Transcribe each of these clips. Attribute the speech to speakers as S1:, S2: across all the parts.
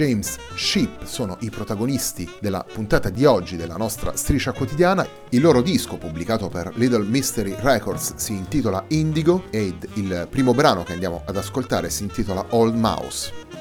S1: James Sheep sono i protagonisti della puntata di oggi della nostra striscia quotidiana. Il loro disco, pubblicato per Little Mystery Records, si intitola Indigo ed il primo brano che andiamo ad ascoltare si intitola Old Mouse.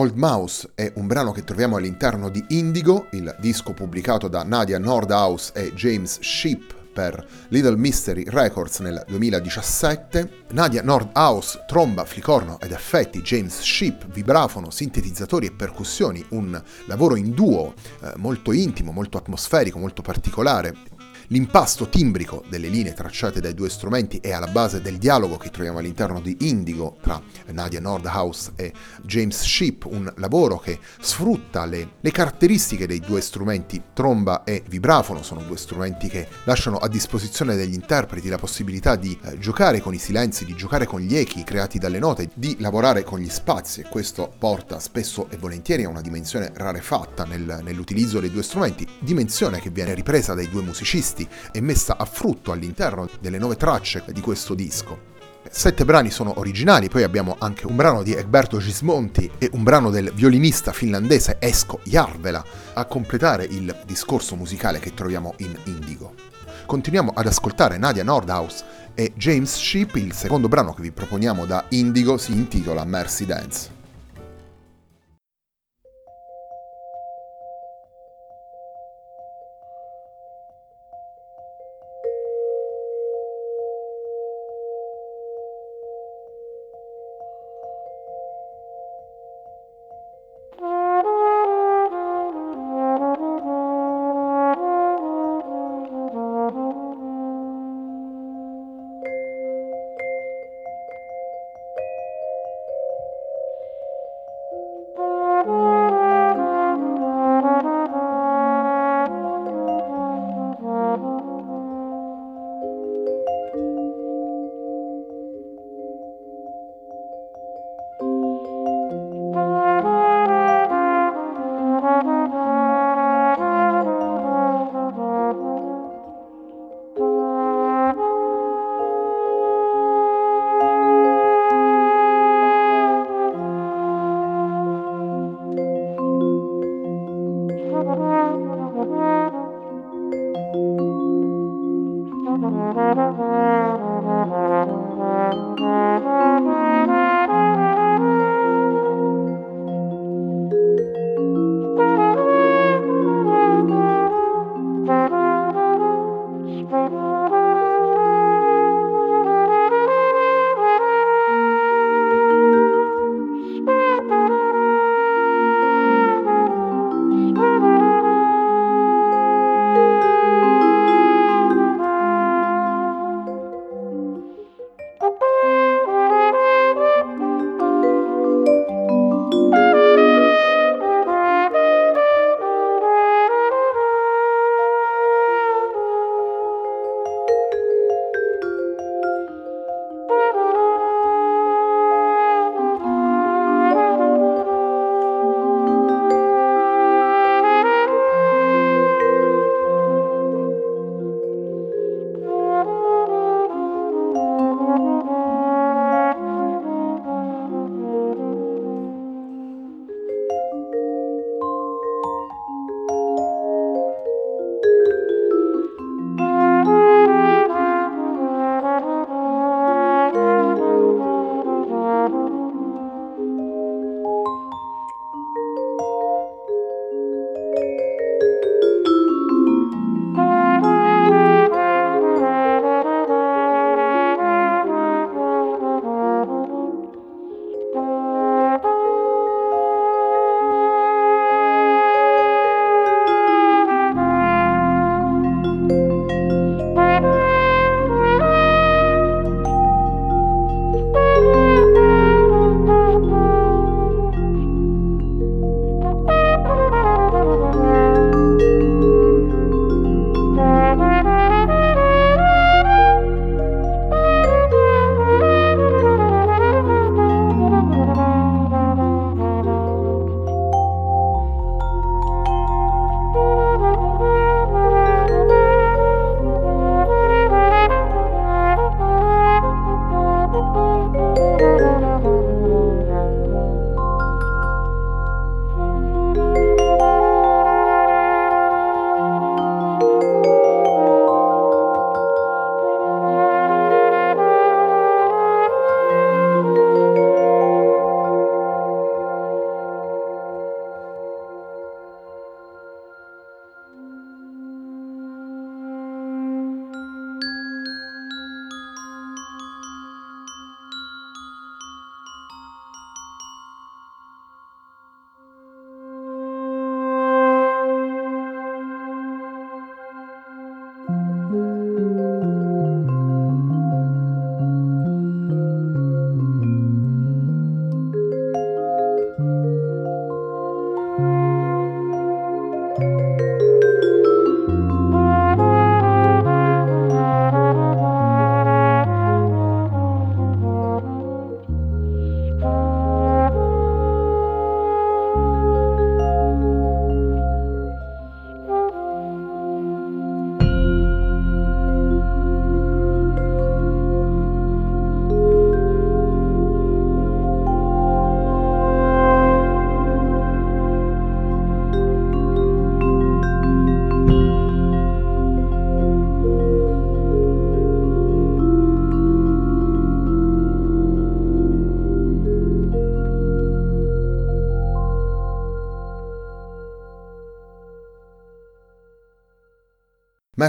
S1: Old Mouse è un brano che troviamo all'interno di Indigo, il disco pubblicato da Nadia Nordhaus e James Sheep per Little Mystery Records nel 2017. Nadia Nordhaus, tromba, flicorno ed effetti, James Sheep, vibrafono, sintetizzatori e percussioni, un lavoro in duo eh, molto intimo, molto atmosferico, molto particolare, L'impasto timbrico delle linee tracciate dai due strumenti è alla base del dialogo che troviamo all'interno di Indigo tra Nadia Nordhaus e James Sheep, un lavoro che sfrutta le, le caratteristiche dei due strumenti tromba e vibrafono, sono due strumenti che lasciano a disposizione degli interpreti la possibilità di eh, giocare con i silenzi, di giocare con gli echi creati dalle note, di lavorare con gli spazi e questo porta spesso e volentieri a una dimensione rarefatta nel, nell'utilizzo dei due strumenti, dimensione che viene ripresa dai due musicisti artisti e messa a frutto all'interno delle nuove tracce di questo disco. Sette brani sono originali, poi abbiamo anche un brano di Egberto Gismonti e un brano del violinista finlandese Esko Jarvela a completare il discorso musicale che troviamo in Indigo. Continuiamo ad ascoltare Nadia Nordhaus e James Sheep, il secondo brano che vi proponiamo da Indigo si intitola Mercy Dance.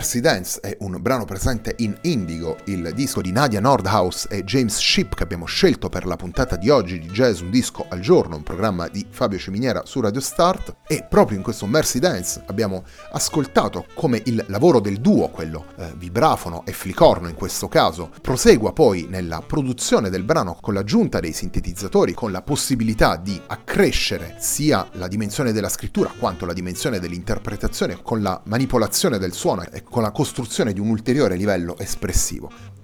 S1: Mercy Dance è un brano presente in Indigo, il disco di Nadia Nordhaus e James Ship che abbiamo scelto per la puntata di oggi di Jazz Un Disco al Giorno, un programma di Fabio Ciminiera su Radio Start. E proprio in questo Mercy Dance abbiamo ascoltato come il lavoro del duo, quello eh, vibrafono e flicorno in questo caso, prosegua poi nella produzione del brano con l'aggiunta dei sintetizzatori, con la possibilità di accrescere sia la dimensione della scrittura quanto la dimensione dell'interpretazione con la manipolazione del suono e con la costruzione di un ulteriore livello espressivo.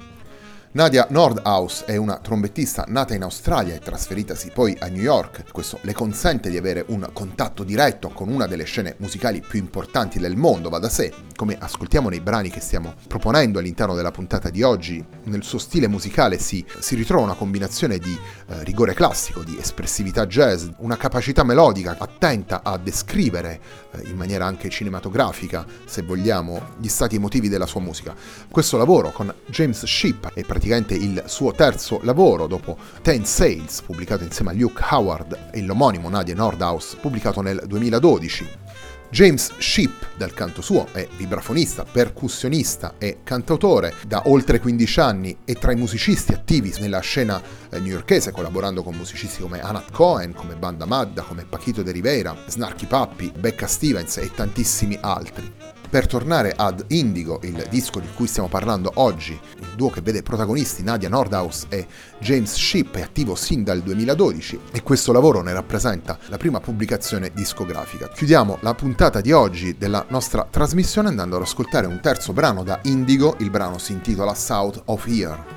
S1: Nadia Nordhaus è una trombettista nata in Australia e trasferitasi poi a New York. Questo le consente di avere un contatto diretto con una delle scene musicali più importanti del mondo, va da sé. Come ascoltiamo nei brani che stiamo proponendo all'interno della puntata di oggi, nel suo stile musicale si, si ritrova una combinazione di eh, rigore classico, di espressività jazz, una capacità melodica attenta a descrivere eh, in maniera anche cinematografica, se vogliamo, gli stati emotivi della sua musica. Questo lavoro con James Ship è praticamente il suo terzo lavoro dopo Ten Sales, pubblicato insieme a Luke Howard, e l'omonimo Nadia Nordhaus, pubblicato nel 2012. James Ship, dal canto suo, è vibrafonista, percussionista e cantautore da oltre 15 anni e tra i musicisti attivi nella scena eh, newyorkese, collaborando con musicisti come Anat Cohen, come Banda Madda, come Paquito de Rivera, Snarky Pappi, Becca Stevens e tantissimi altri. Per tornare ad Indigo, il disco di cui stiamo parlando oggi, il duo che vede protagonisti Nadia Nordhaus e James Ship è attivo sin dal 2012 e questo lavoro ne rappresenta la prima pubblicazione discografica. Chiudiamo la puntata di oggi della nostra trasmissione andando ad ascoltare un terzo brano da Indigo, il brano si intitola South of Here.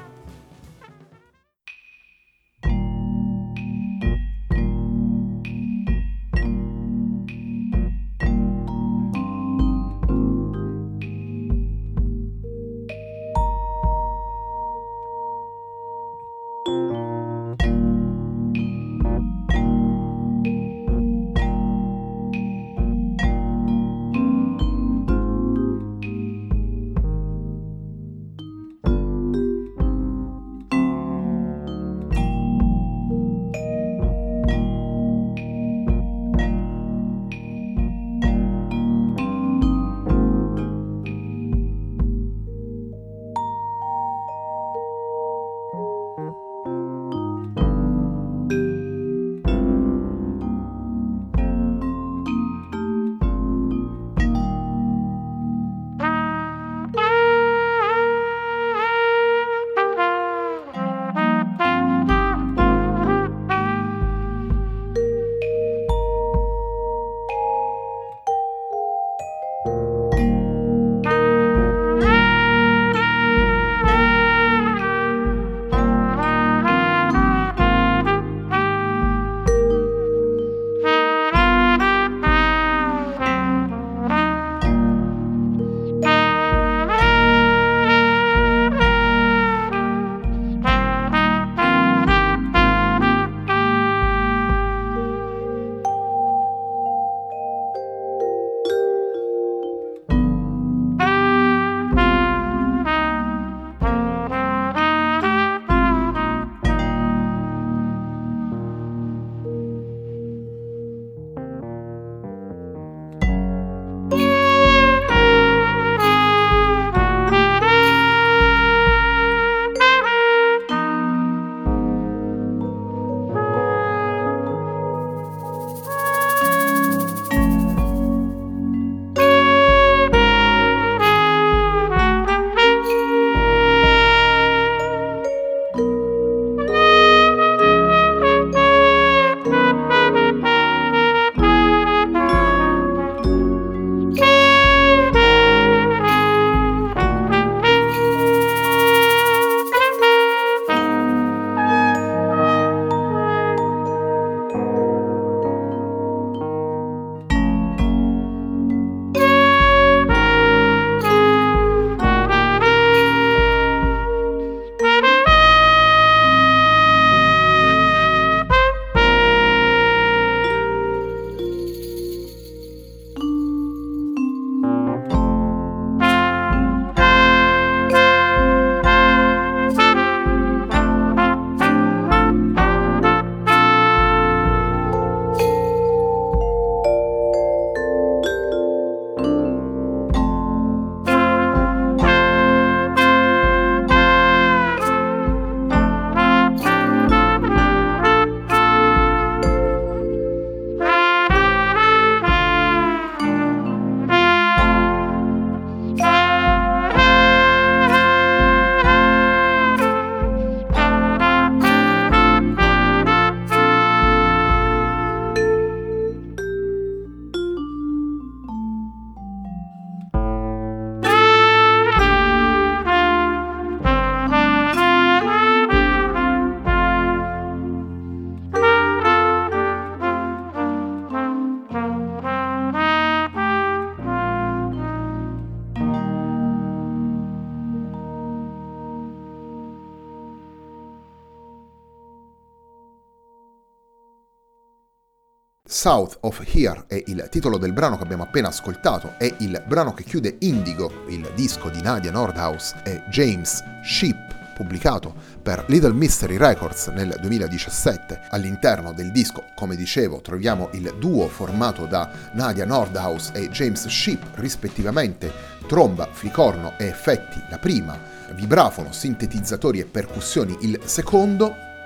S1: South of Here è il titolo del brano che abbiamo appena ascoltato, è il brano che chiude Indigo, il disco di Nadia Nordhaus e James Sheep pubblicato per Little Mystery Records nel 2017. All'interno del disco, come dicevo, troviamo il duo formato da Nadia Nordhaus e James Sheep, rispettivamente tromba, flicorno e effetti la prima, vibrafono, sintetizzatori e percussioni il secondo.